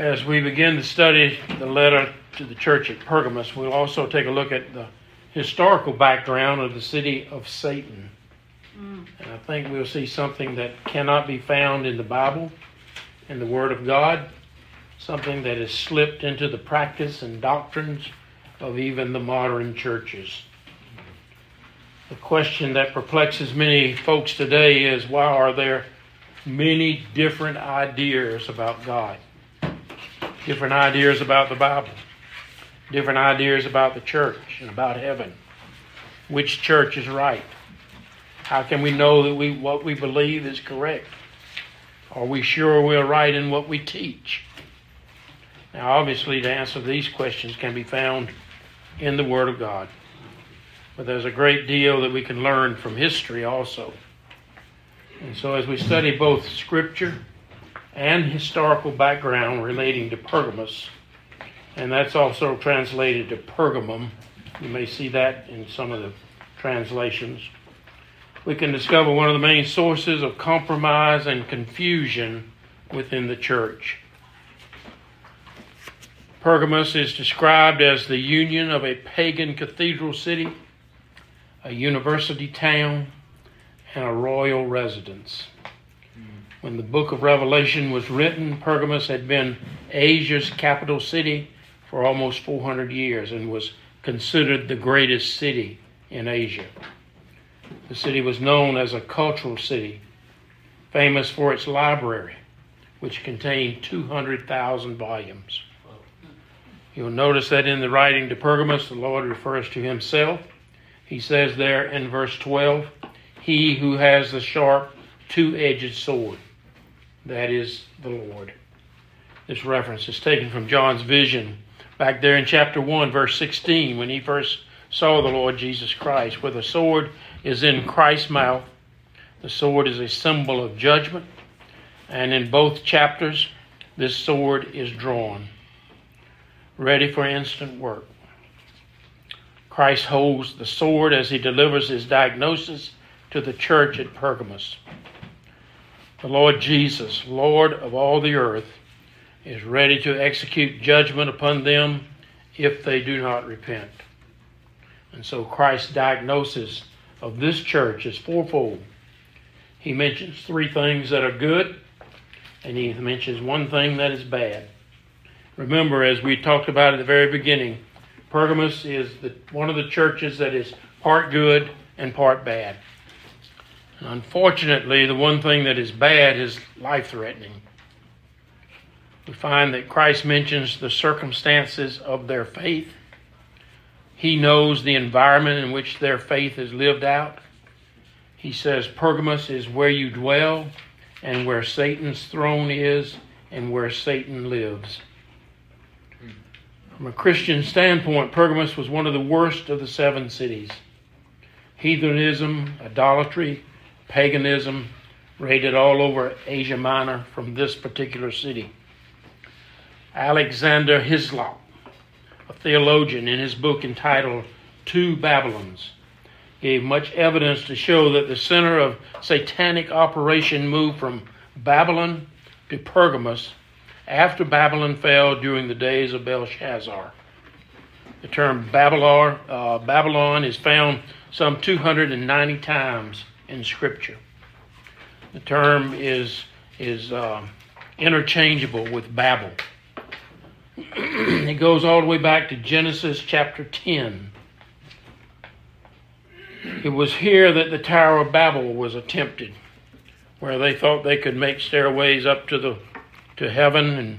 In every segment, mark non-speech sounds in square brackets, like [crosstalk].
As we begin to study the letter to the church at Pergamos, we'll also take a look at the historical background of the city of Satan. Mm. And I think we'll see something that cannot be found in the Bible, in the Word of God, something that has slipped into the practice and doctrines of even the modern churches. The question that perplexes many folks today is why are there many different ideas about God? Different ideas about the Bible, different ideas about the church and about heaven. Which church is right? How can we know that we what we believe is correct? Are we sure we're right in what we teach? Now, obviously, the answer to these questions can be found in the Word of God. But there's a great deal that we can learn from history also. And so, as we study both Scripture and historical background relating to Pergamos, and that's also translated to Pergamum, you may see that in some of the translations. We can discover one of the main sources of compromise and confusion within the church. Pergamos is described as the union of a pagan cathedral city, a university town, and a royal residence. When the book of Revelation was written, Pergamos had been Asia's capital city for almost 400 years and was considered the greatest city in Asia. The city was known as a cultural city, famous for its library, which contained 200,000 volumes. You'll notice that in the writing to Pergamos, the Lord refers to himself. He says there in verse 12, He who has the sharp, two edged sword. That is the Lord. This reference is taken from John's vision back there in chapter 1, verse 16, when he first saw the Lord Jesus Christ, where the sword is in Christ's mouth. The sword is a symbol of judgment. And in both chapters, this sword is drawn ready for instant work. Christ holds the sword as he delivers his diagnosis to the church at Pergamos. The Lord Jesus, Lord of all the earth, is ready to execute judgment upon them if they do not repent. And so Christ's diagnosis of this church is fourfold. He mentions three things that are good, and he mentions one thing that is bad. Remember, as we talked about at the very beginning, Pergamos is the, one of the churches that is part good and part bad. Unfortunately, the one thing that is bad is life threatening. We find that Christ mentions the circumstances of their faith. He knows the environment in which their faith is lived out. He says, Pergamos is where you dwell, and where Satan's throne is, and where Satan lives. From a Christian standpoint, Pergamos was one of the worst of the seven cities. Heathenism, idolatry, paganism raided all over Asia Minor from this particular city. Alexander Hislop, a theologian, in his book entitled Two Babylons, gave much evidence to show that the center of satanic operation moved from Babylon to Pergamos after Babylon fell during the days of Belshazzar. The term Babylon, uh, Babylon is found some 290 times in Scripture. The term is, is uh, interchangeable with Babel. [clears throat] it goes all the way back to Genesis chapter 10. It was here that the Tower of Babel was attempted, where they thought they could make stairways up to the to heaven and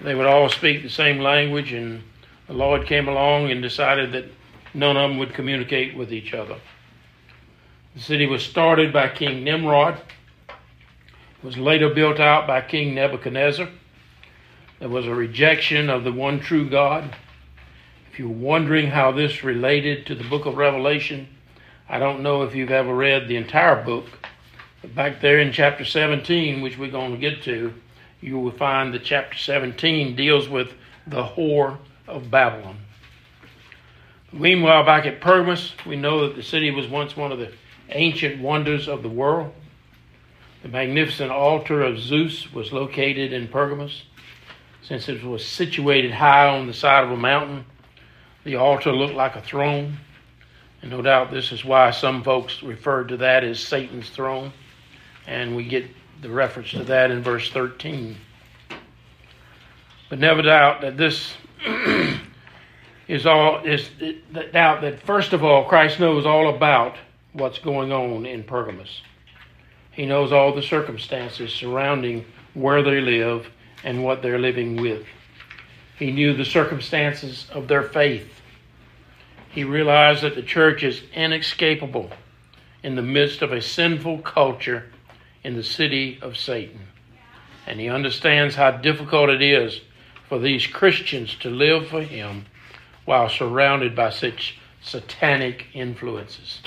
they would all speak the same language and the Lord came along and decided that none of them would communicate with each other. The city was started by King Nimrod, was later built out by King Nebuchadnezzar. There was a rejection of the one true God. If you're wondering how this related to the book of Revelation, I don't know if you've ever read the entire book, but back there in chapter 17, which we're going to get to, you will find that chapter 17 deals with the whore of Babylon. Meanwhile, back at Pergamos, we know that the city was once one of the ancient wonders of the world. The magnificent altar of Zeus was located in Pergamos. Since it was situated high on the side of a mountain, the altar looked like a throne. And no doubt this is why some folks referred to that as Satan's throne. And we get the reference to that in verse 13. But never doubt that this [clears throat] is all is doubt that first of all Christ knows all about what's going on in Pergamos. He knows all the circumstances surrounding where they live and what they're living with. He knew the circumstances of their faith. He realized that the church is inescapable in the midst of a sinful culture in the city of Satan. And he understands how difficult it is for these Christians to live for him while surrounded by such satanic influences.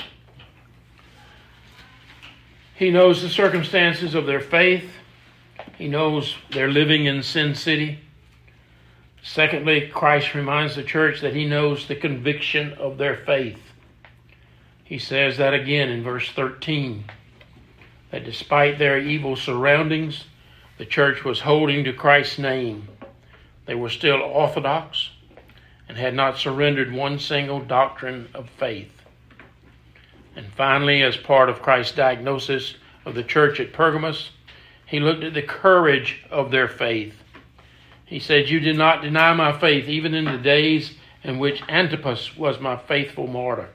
He knows the circumstances of their faith. He knows they're living in Sin City. Secondly, Christ reminds the church that he knows the conviction of their faith. He says that again in verse 13 that despite their evil surroundings, the church was holding to Christ's name. They were still orthodox and had not surrendered one single doctrine of faith. And finally, as part of Christ's diagnosis of the church at Pergamos, he looked at the courage of their faith. He said, You did not deny my faith, even in the days in which Antipas was my faithful martyr,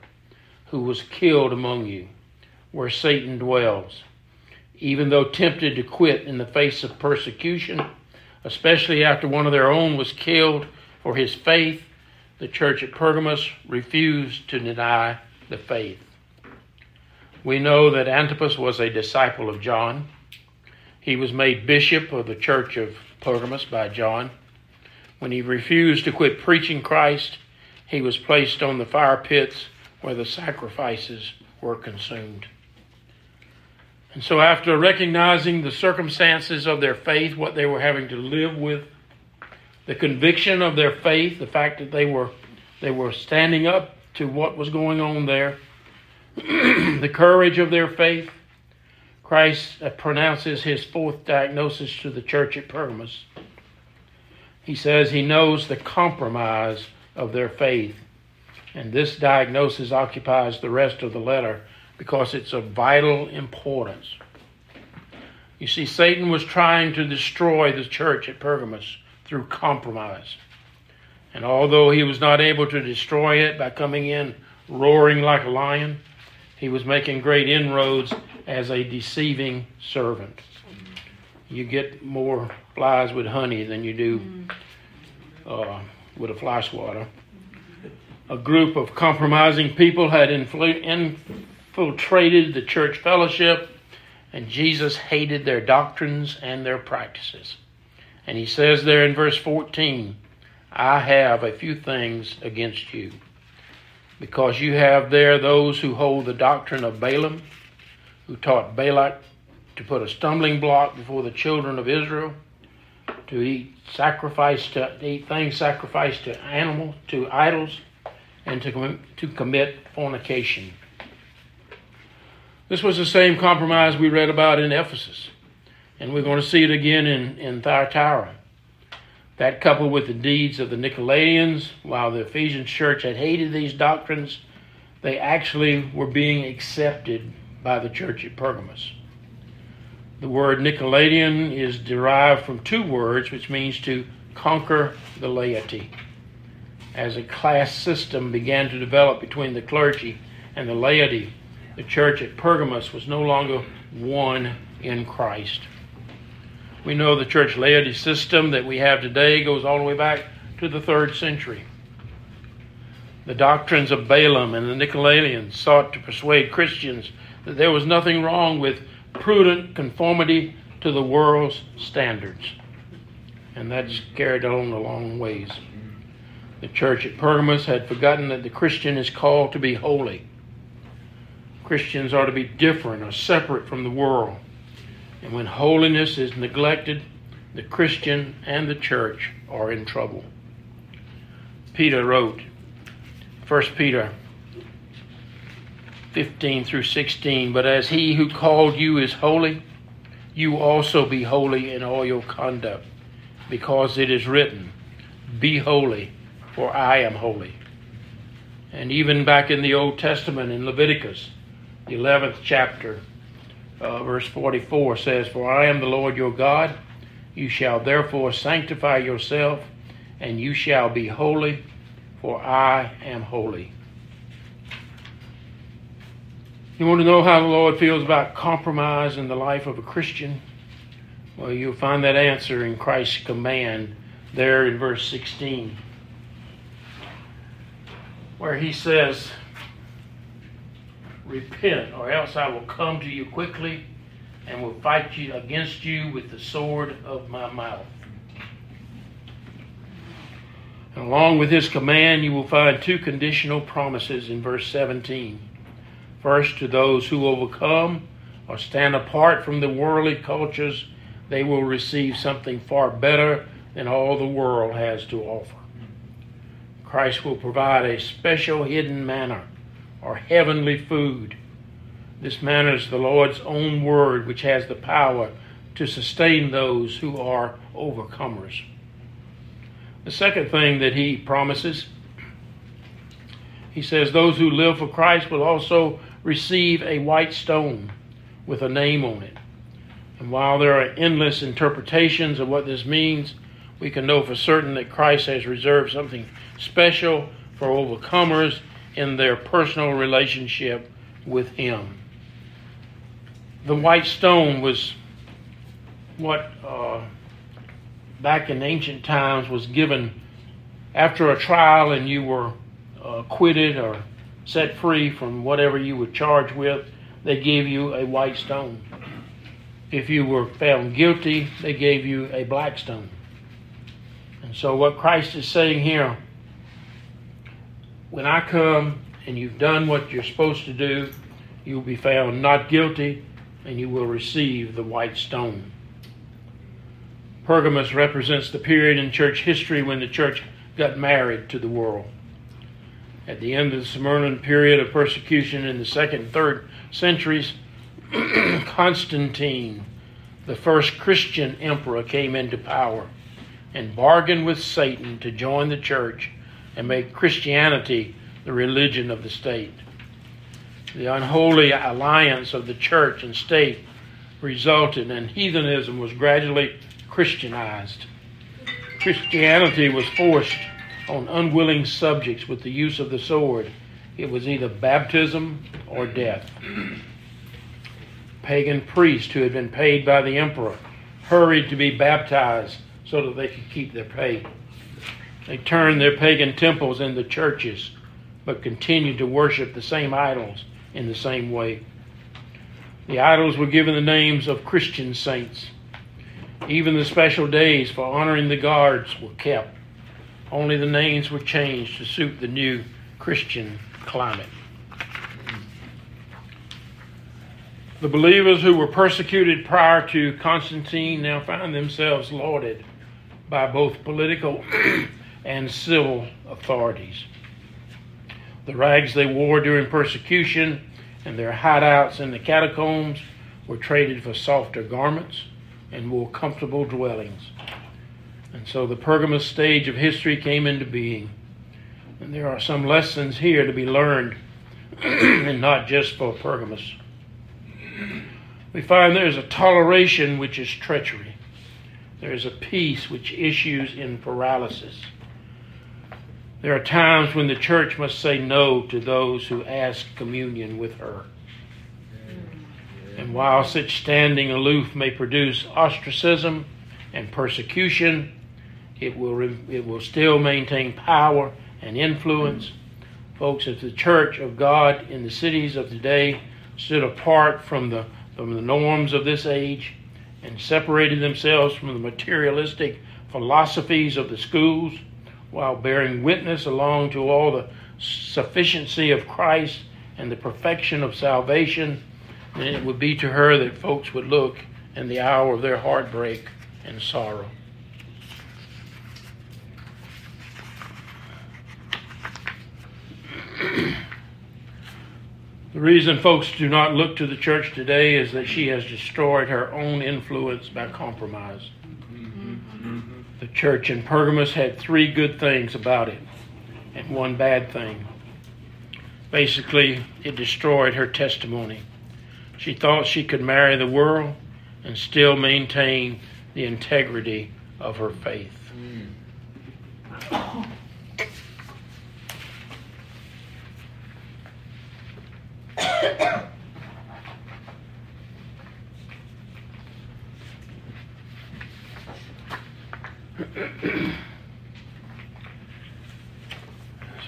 who was killed among you, where Satan dwells. Even though tempted to quit in the face of persecution, especially after one of their own was killed for his faith, the church at Pergamos refused to deny the faith. We know that Antipas was a disciple of John. He was made bishop of the church of Pergamos by John. When he refused to quit preaching Christ, he was placed on the fire pits where the sacrifices were consumed. And so, after recognizing the circumstances of their faith, what they were having to live with, the conviction of their faith, the fact that they were they were standing up to what was going on there, [clears throat] the courage of their faith, Christ uh, pronounces his fourth diagnosis to the church at Pergamos. He says he knows the compromise of their faith. And this diagnosis occupies the rest of the letter because it's of vital importance. You see, Satan was trying to destroy the church at Pergamos through compromise. And although he was not able to destroy it by coming in roaring like a lion, he was making great inroads as a deceiving servant. You get more flies with honey than you do uh, with a fly swatter. A group of compromising people had infiltrated the church fellowship, and Jesus hated their doctrines and their practices. And he says there in verse 14, I have a few things against you because you have there those who hold the doctrine of Balaam, who taught Balak to put a stumbling block before the children of Israel, to eat sacrifice to, to eat things sacrificed to animals, to idols, and to, to commit fornication. This was the same compromise we read about in Ephesus, and we're going to see it again in, in Thyatira. That coupled with the deeds of the Nicolaitans, while the Ephesian church had hated these doctrines, they actually were being accepted by the church at Pergamos. The word Nicolaitan is derived from two words, which means to conquer the laity. As a class system began to develop between the clergy and the laity, the church at Pergamos was no longer one in Christ. We know the church laity system that we have today goes all the way back to the third century. The doctrines of Balaam and the Nicolaitans sought to persuade Christians that there was nothing wrong with prudent conformity to the world's standards. And that's carried on a long ways. The church at Pergamos had forgotten that the Christian is called to be holy. Christians are to be different or separate from the world. And when holiness is neglected, the Christian and the church are in trouble. Peter wrote, 1 Peter 15 through 16, But as he who called you is holy, you also be holy in all your conduct, because it is written, Be holy, for I am holy. And even back in the Old Testament in Leviticus, the 11th chapter, uh, verse 44 says, For I am the Lord your God. You shall therefore sanctify yourself, and you shall be holy, for I am holy. You want to know how the Lord feels about compromise in the life of a Christian? Well, you'll find that answer in Christ's command there in verse 16, where he says, Repent, or else I will come to you quickly and will fight you against you with the sword of my mouth. And along with this command, you will find two conditional promises in verse 17. First, to those who overcome or stand apart from the worldly cultures, they will receive something far better than all the world has to offer. Christ will provide a special hidden manna or heavenly food. This manna is the Lord's own word, which has the power to sustain those who are overcomers. The second thing that he promises, he says, those who live for Christ will also receive a white stone with a name on it. And while there are endless interpretations of what this means, we can know for certain that Christ has reserved something special for overcomers in their personal relationship with Him. The white stone was what, uh, back in ancient times, was given after a trial and you were uh, acquitted or set free from whatever you were charged with, they gave you a white stone. If you were found guilty, they gave you a black stone. And so, what Christ is saying here when I come and you've done what you're supposed to do, you'll be found not guilty and you will receive the white stone. Pergamos represents the period in church history when the church got married to the world. At the end of the Smyrna period of persecution in the second and third centuries, [clears throat] Constantine, the first Christian emperor, came into power and bargained with Satan to join the church and make Christianity the religion of the state. The unholy alliance of the church and state resulted, and heathenism was gradually Christianized. Christianity was forced on unwilling subjects with the use of the sword. It was either baptism or death. Pagan priests who had been paid by the emperor hurried to be baptized so that they could keep their pay. They turned their pagan temples into churches, but continued to worship the same idols in the same way. The idols were given the names of Christian saints. Even the special days for honoring the guards were kept. Only the names were changed to suit the new Christian climate. The believers who were persecuted prior to Constantine now find themselves lauded by both political [clears throat] and civil authorities. The rags they wore during persecution and their hideouts in the catacombs were traded for softer garments and more comfortable dwellings. And so the Pergamus stage of history came into being. And there are some lessons here to be learned, [clears throat] and not just for Pergamus. We find there is a toleration which is treachery. There is a peace which issues in paralysis. There are times when the church must say no to those who ask communion with her. And while such standing aloof may produce ostracism and persecution, it will, it will still maintain power and influence. Folks, if the church of God in the cities of today stood apart from the, from the norms of this age and separated themselves from the materialistic philosophies of the schools while bearing witness along to all the sufficiency of Christ and the perfection of salvation, then it would be to her that folks would look in the hour of their heartbreak and sorrow. [clears throat] The reason folks do not look to the church today is that she has destroyed her own influence by compromise. Church in Pergamos had three good things about it and one bad thing. Basically, it destroyed her testimony. She thought she could marry the world and still maintain the integrity of her faith. Mm.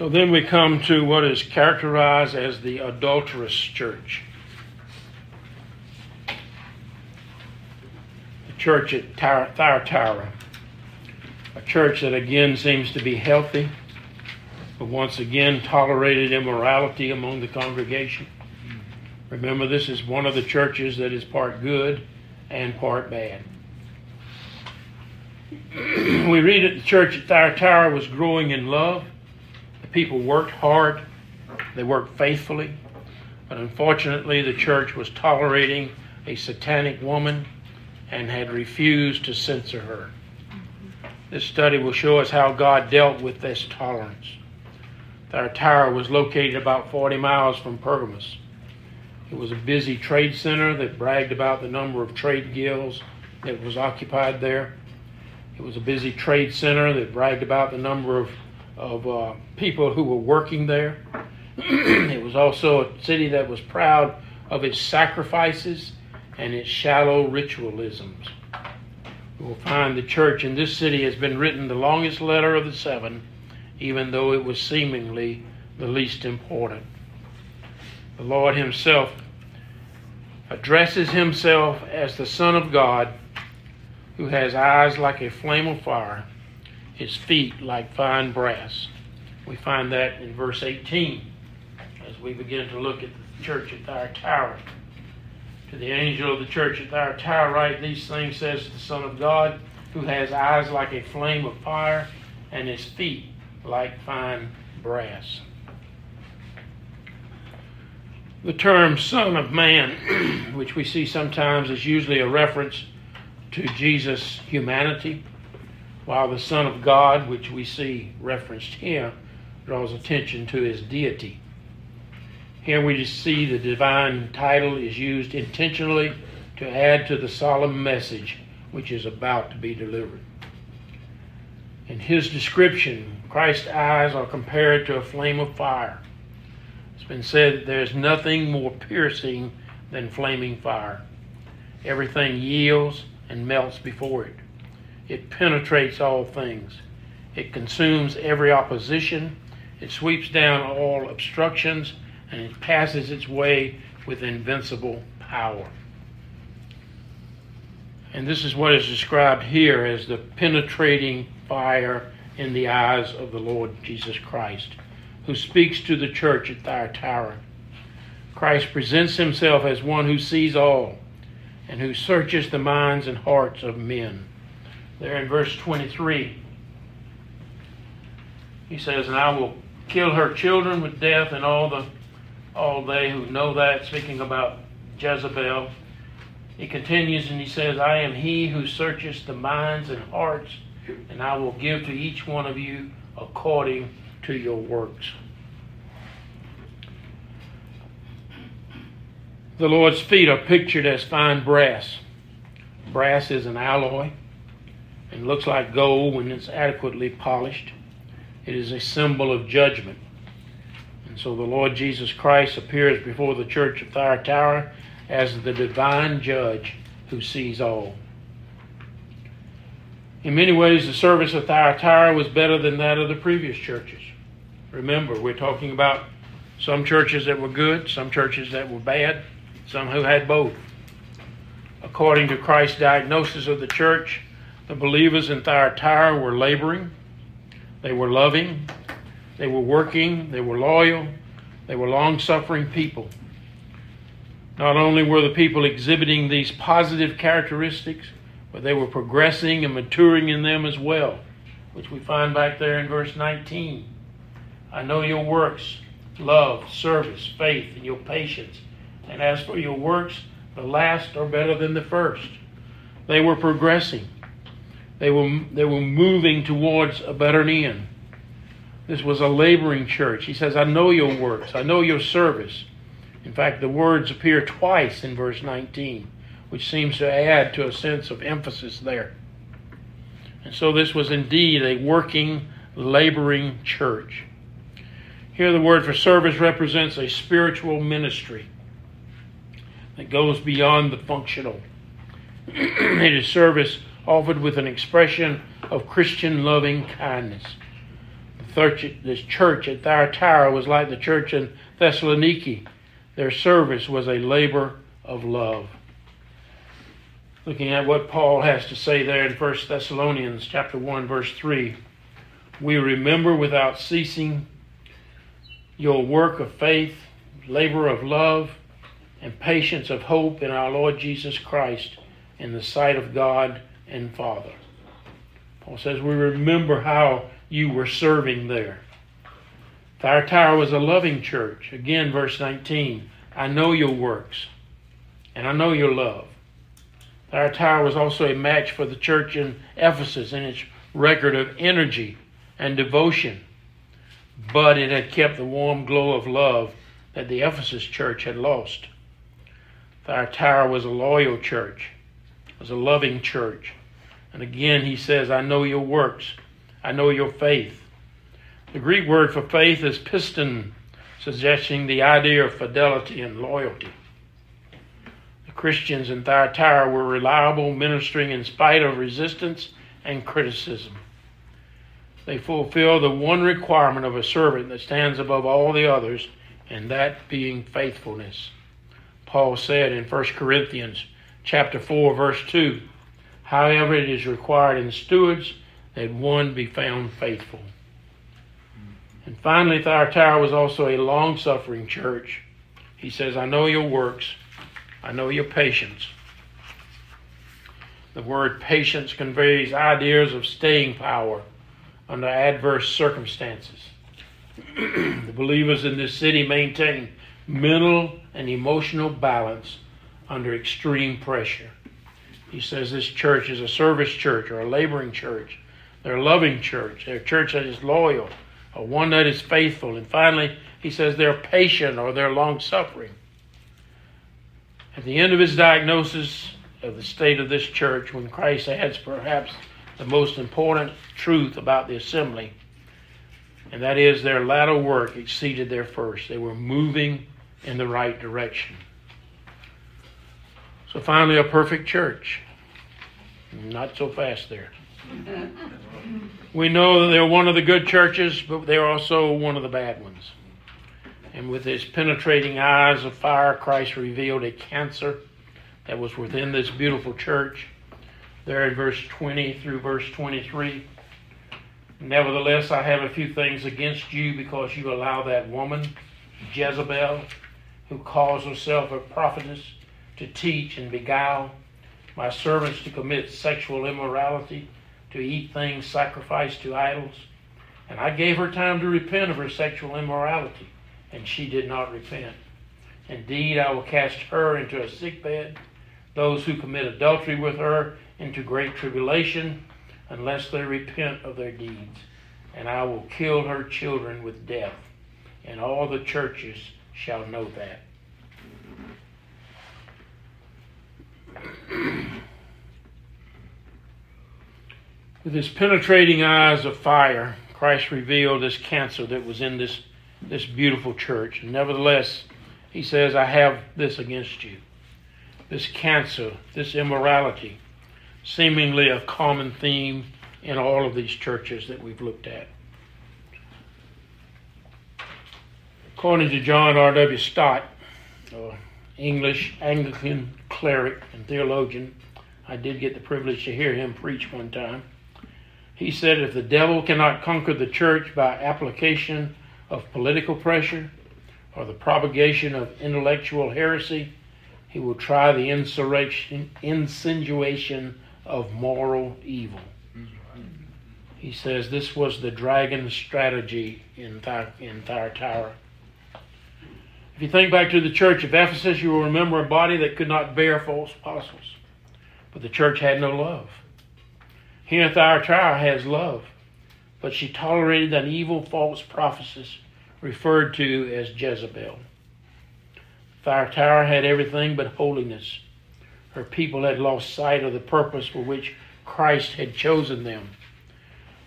Then we come to what is characterized as the adulterous church. The church at Thyatira, a church that again seems to be healthy, but once again tolerated immorality among the congregation. Remember, this is one of the churches that is part good and part bad. [clears throat] we read that the church at Thyatira was growing in love people worked hard, they worked faithfully, but unfortunately, the church was tolerating a satanic woman and had refused to censor her. This study will show us how God dealt with this tolerance. Thyatira was located about 40 miles from Pergamos. It was a busy trade center that bragged about the number of trade guilds that was occupied there. It was a busy trade center that bragged about the number of of uh, people who were working there. [clears throat] it was also a city that was proud of its sacrifices and its shallow ritualisms. We will find the church in this city has been written the longest letter of the seven, even though it was seemingly the least important. The Lord Himself addresses Himself as the Son of God, who has eyes like a flame of fire his feet like fine brass. We find that in verse 18 as we begin to look at the church at Thyatira. To the angel of the church at Thyatira, write these things, says the Son of God, who has eyes like a flame of fire and his feet like fine brass. The term Son of Man, [clears throat] which we see sometimes, is usually a reference to Jesus' humanity while the Son of God, which we see referenced here, draws attention to his deity. Here we see the divine title is used intentionally to add to the solemn message which is about to be delivered. In his description, Christ's eyes are compared to a flame of fire. It's been said that there is nothing more piercing than flaming fire. Everything yields and melts before it. It penetrates all things. It consumes every opposition. It sweeps down all obstructions and it passes its way with invincible power. And this is what is described here as the penetrating fire in the eyes of the Lord Jesus Christ, who speaks to the church at Thyatira. Christ presents himself as one who sees all and who searches the minds and hearts of men there in verse 23. He says, And I will kill her children with death, and all the all they who know that, speaking about Jezebel. He continues and he says, I am he who searches the minds and hearts, and I will give to each one of you according to your works. The Lord's feet are pictured as fine brass. Brass is an alloy and looks like gold when it's adequately polished. It is a symbol of judgment. And so the Lord Jesus Christ appears before the church of Thyatira as the divine judge who sees all. In many ways, the service of Thyatira was better than that of the previous churches. Remember, we're talking about some churches that were good, some churches that were bad, some who had both. According to Christ's diagnosis of the church, the believers in Thyatira were laboring, they were loving, they were working, they were loyal, they were long suffering people. Not only were the people exhibiting these positive characteristics, but they were progressing and maturing in them as well, which we find back there in verse 19. I know your works, love, service, faith, and your patience. And as for your works, the last are better than the first. They were progressing. They were, they were moving towards a better end. This was a laboring church. He says, I know your works, I know your service. In fact, the words appear twice in verse 19, which seems to add to a sense of emphasis there. And so this was indeed a working, laboring church. Here, the word for service represents a spiritual ministry that goes beyond the functional. [clears throat] it is service offered with an expression of Christian loving kindness. The church at Thyatira was like the church in Thessaloniki. Their service was a labor of love. Looking at what Paul has to say there in 1 Thessalonians chapter 1 verse 3, we remember without ceasing your work of faith, labor of love, and patience of hope in our Lord Jesus Christ in the sight of God and Father. Paul says, We remember how you were serving there. Thyatira was a loving church. Again, verse 19 I know your works, and I know your love. Thyatira was also a match for the church in Ephesus in its record of energy and devotion, but it had kept the warm glow of love that the Ephesus church had lost. Thyatira was a loyal church, was a loving church, and again, he says, I know your works. I know your faith. The Greek word for faith is piston, suggesting the idea of fidelity and loyalty. The Christians in Thyatira were reliable, ministering in spite of resistance and criticism. They fulfill the one requirement of a servant that stands above all the others, and that being faithfulness. Paul said in 1 Corinthians chapter 4 verse 2, However, it is required in stewards that one be found faithful. And finally, Thyatira was also a long suffering church. He says, I know your works, I know your patience. The word patience conveys ideas of staying power under adverse circumstances. [clears throat] the believers in this city maintain mental and emotional balance under extreme pressure. He says this church is a service church or a laboring church. They're a loving church. They're a church that is loyal, a one that is faithful. And finally, he says they're patient or they're long suffering. At the end of his diagnosis of the state of this church, when Christ adds perhaps the most important truth about the assembly, and that is their latter work exceeded their first. They were moving in the right direction. So finally, a perfect church. Not so fast there. We know that they're one of the good churches, but they're also one of the bad ones. And with his penetrating eyes of fire, Christ revealed a cancer that was within this beautiful church. There in verse 20 through verse 23. Nevertheless, I have a few things against you because you allow that woman, Jezebel, who calls herself a prophetess, to teach and beguile my servants to commit sexual immorality, to eat things sacrificed to idols. And I gave her time to repent of her sexual immorality, and she did not repent. Indeed, I will cast her into a sick bed, those who commit adultery with her into great tribulation, unless they repent of their deeds. And I will kill her children with death, and all the churches shall know that. With his penetrating eyes of fire, Christ revealed this cancer that was in this, this beautiful church. Nevertheless, he says, I have this against you. This cancer, this immorality, seemingly a common theme in all of these churches that we've looked at. According to John R.W. Stott, uh, English Anglican cleric and theologian. I did get the privilege to hear him preach one time. He said, If the devil cannot conquer the church by application of political pressure or the propagation of intellectual heresy, he will try the insurrection, insinuation of moral evil. He says this was the dragon's strategy in, in Thyatira. If you think back to the church of Ephesus, you will remember a body that could not bear false apostles. But the church had no love. Here Thyatira has love, but she tolerated an evil false prophetess referred to as Jezebel. Thyatira had everything but holiness. Her people had lost sight of the purpose for which Christ had chosen them,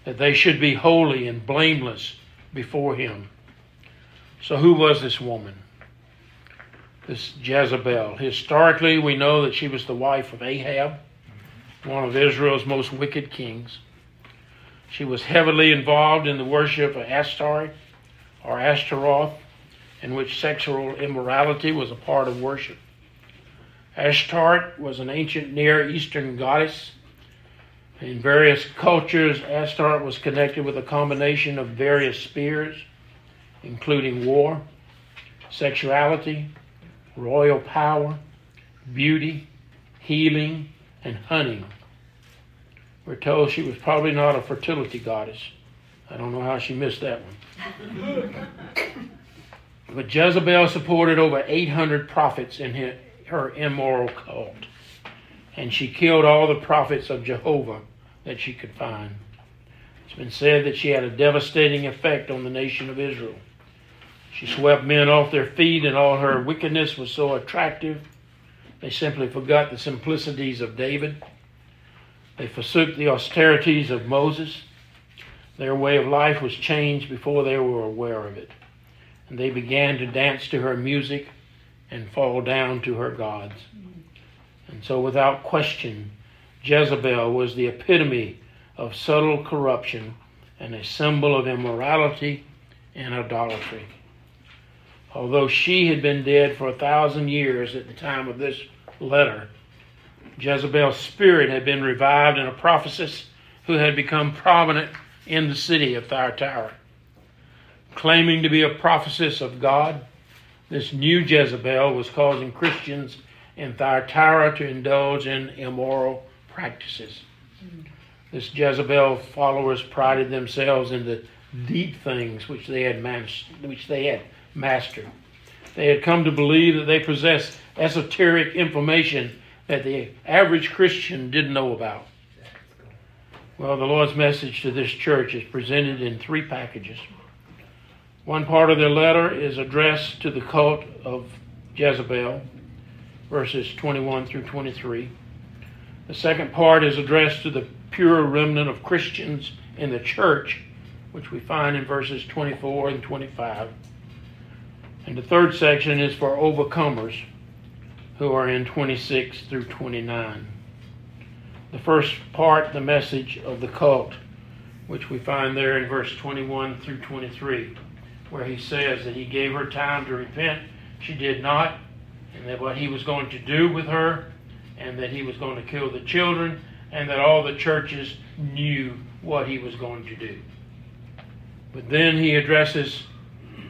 that they should be holy and blameless before Him. So, who was this woman? This Jezebel. Historically, we know that she was the wife of Ahab, one of Israel's most wicked kings. She was heavily involved in the worship of Ashtaroth or Ashtaroth, in which sexual immorality was a part of worship. Ashtaroth was an ancient Near Eastern goddess. In various cultures, Ashtaroth was connected with a combination of various spheres, including war, sexuality, royal power, beauty, healing, and hunting. We're told she was probably not a fertility goddess. I don't know how she missed that one. [laughs] but Jezebel supported over 800 prophets in her immoral cult, and she killed all the prophets of Jehovah that she could find. It's been said that she had a devastating effect on the nation of Israel. She swept men off their feet, and all her wickedness was so attractive, they simply forgot the simplicities of David. They forsook the austerities of Moses. Their way of life was changed before they were aware of it. And they began to dance to her music and fall down to her gods. And so, without question, Jezebel was the epitome of subtle corruption and a symbol of immorality and idolatry although she had been dead for a thousand years at the time of this letter, Jezebel's spirit had been revived in a prophetess who had become prominent in the city of Thyatira. Claiming to be a prophetess of God, this new Jezebel was causing Christians in Thyatira to indulge in immoral practices. This Jezebel followers prided themselves in the deep things which they had managed, which they had master. They had come to believe that they possessed esoteric information that the average Christian didn't know about. Well, the Lord's message to this church is presented in three packages. One part of their letter is addressed to the cult of Jezebel, verses 21 through 23. The second part is addressed to the pure remnant of Christians in the church, which we find in verses 24 and 25. And the third section is for overcomers who are in 26 through 29. The first part, the message of the cult, which we find there in verse 21 through 23, where he says that he gave her time to repent. She did not, and that what he was going to do with her, and that he was going to kill the children, and that all the churches knew what he was going to do. But then he addresses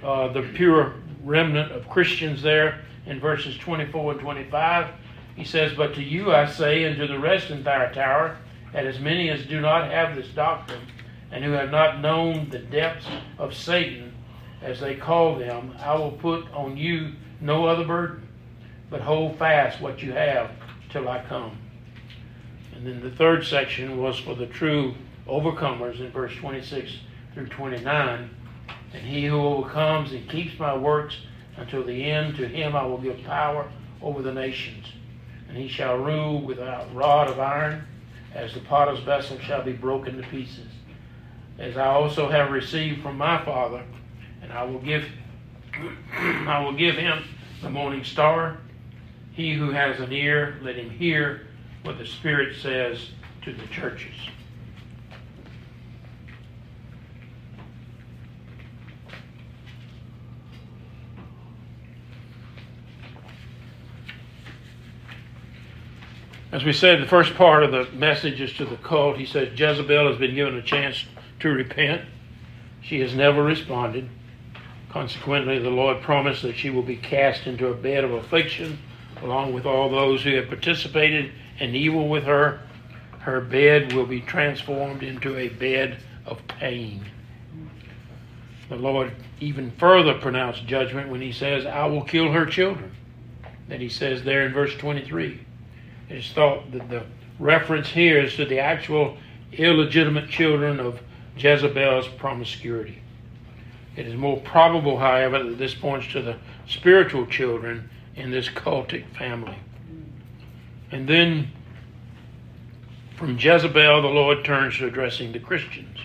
uh, the pure remnant of Christians there in verses 24 and 25. He says, But to you I say, and to the rest in Thyatira, that as many as do not have this doctrine, and who have not known the depths of Satan, as they call them, I will put on you no other burden, but hold fast what you have till I come. And then the third section was for the true overcomers in verse 26 through 29 and he who overcomes and keeps my works until the end, to him I will give power over the nations. And he shall rule with a rod of iron, as the potter's vessel shall be broken to pieces. As I also have received from my Father, and I will give [clears throat] I will give him the morning star. He who has an ear, let him hear what the Spirit says to the churches. As we said, the first part of the message is to the cult. He says Jezebel has been given a chance to repent. She has never responded. Consequently, the Lord promised that she will be cast into a bed of affliction along with all those who have participated in evil with her. Her bed will be transformed into a bed of pain. The Lord even further pronounced judgment when he says, I will kill her children. That he says there in verse 23. It's thought that the reference here is to the actual illegitimate children of Jezebel's promiscuity. It is more probable, however, that this points to the spiritual children in this cultic family. And then from Jezebel, the Lord turns to addressing the Christians.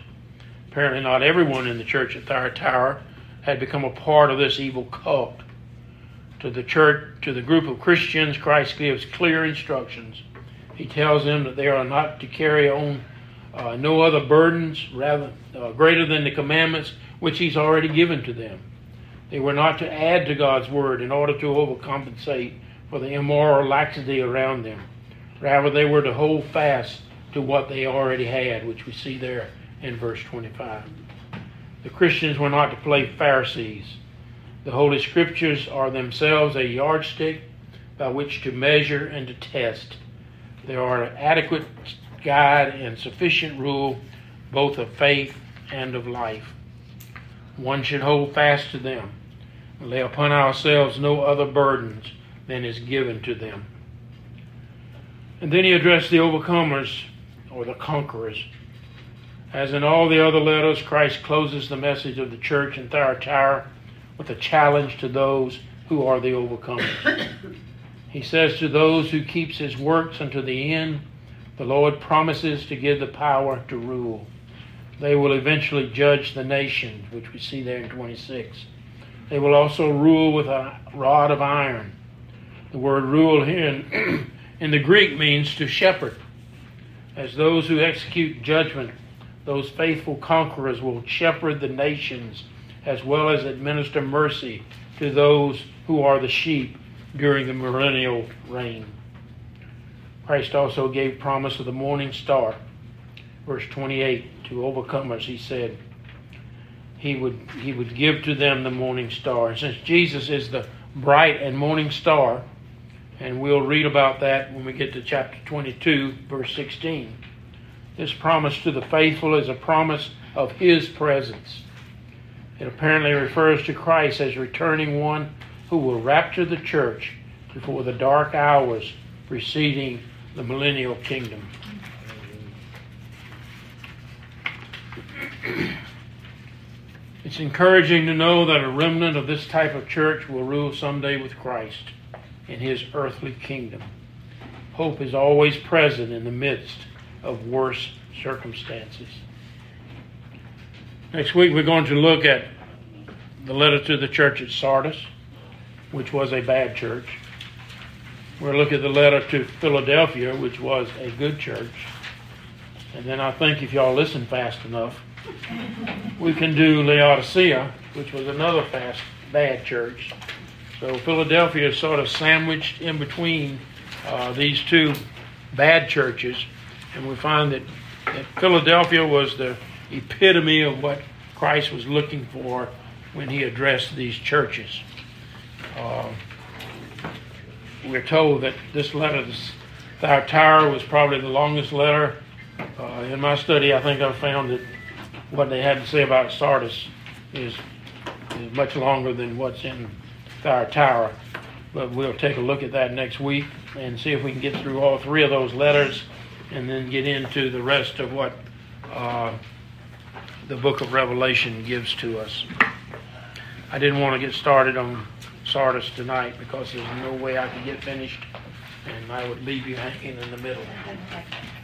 Apparently, not everyone in the church at Thyatira had become a part of this evil cult. To the church, to the group of Christians, Christ gives clear instructions. He tells them that they are not to carry on uh, no other burdens rather uh, greater than the commandments which He's already given to them. They were not to add to God's word in order to overcompensate for the immoral laxity around them. Rather, they were to hold fast to what they already had, which we see there in verse 25. The Christians were not to play Pharisees. The Holy Scriptures are themselves a yardstick by which to measure and to test. They are an adequate guide and sufficient rule both of faith and of life. One should hold fast to them and lay upon ourselves no other burdens than is given to them. And then he addressed the overcomers or the conquerors. As in all the other letters, Christ closes the message of the church in Thyatira with a challenge to those who are the overcomers. [coughs] he says to those who keeps his works unto the end, the Lord promises to give the power to rule. They will eventually judge the nations, which we see there in 26. They will also rule with a rod of iron. The word rule here in, [coughs] in the Greek means to shepherd. As those who execute judgment, those faithful conquerors will shepherd the nations as well as administer mercy to those who are the sheep during the millennial reign. Christ also gave promise of the morning star. Verse 28 to overcomers, he said, he would he would give to them the morning star. And since Jesus is the bright and morning star, and we'll read about that when we get to chapter 22, verse 16. This promise to the faithful is a promise of his presence. It apparently refers to Christ as returning one who will rapture the church before the dark hours preceding the millennial kingdom. [clears throat] It's encouraging to know that a remnant of this type of church will rule someday with Christ in his earthly kingdom. Hope is always present in the midst of worse circumstances. Next week, we're going to look at the letter to the church at Sardis, which was a bad church. We'll look at the letter to Philadelphia, which was a good church. And then I think if y'all listen fast enough, we can do Laodicea, which was another fast, bad church. So Philadelphia is sort of sandwiched in between uh, these two bad churches, and we find that, that Philadelphia was the epitome of what Christ was looking for when he addressed these churches. Uh, we're told that this letter to Thyatira was probably the longest letter. Uh, in my study, I think I found that what they had to say about Sardis is, is much longer than what's in Thyatira. But we'll take a look at that next week and see if we can get through all three of those letters and then get into the rest of what uh, the book of Revelation gives to us. I didn't want to get started on Sardis tonight because there's no way I could get finished and I would leave you hanging in the middle.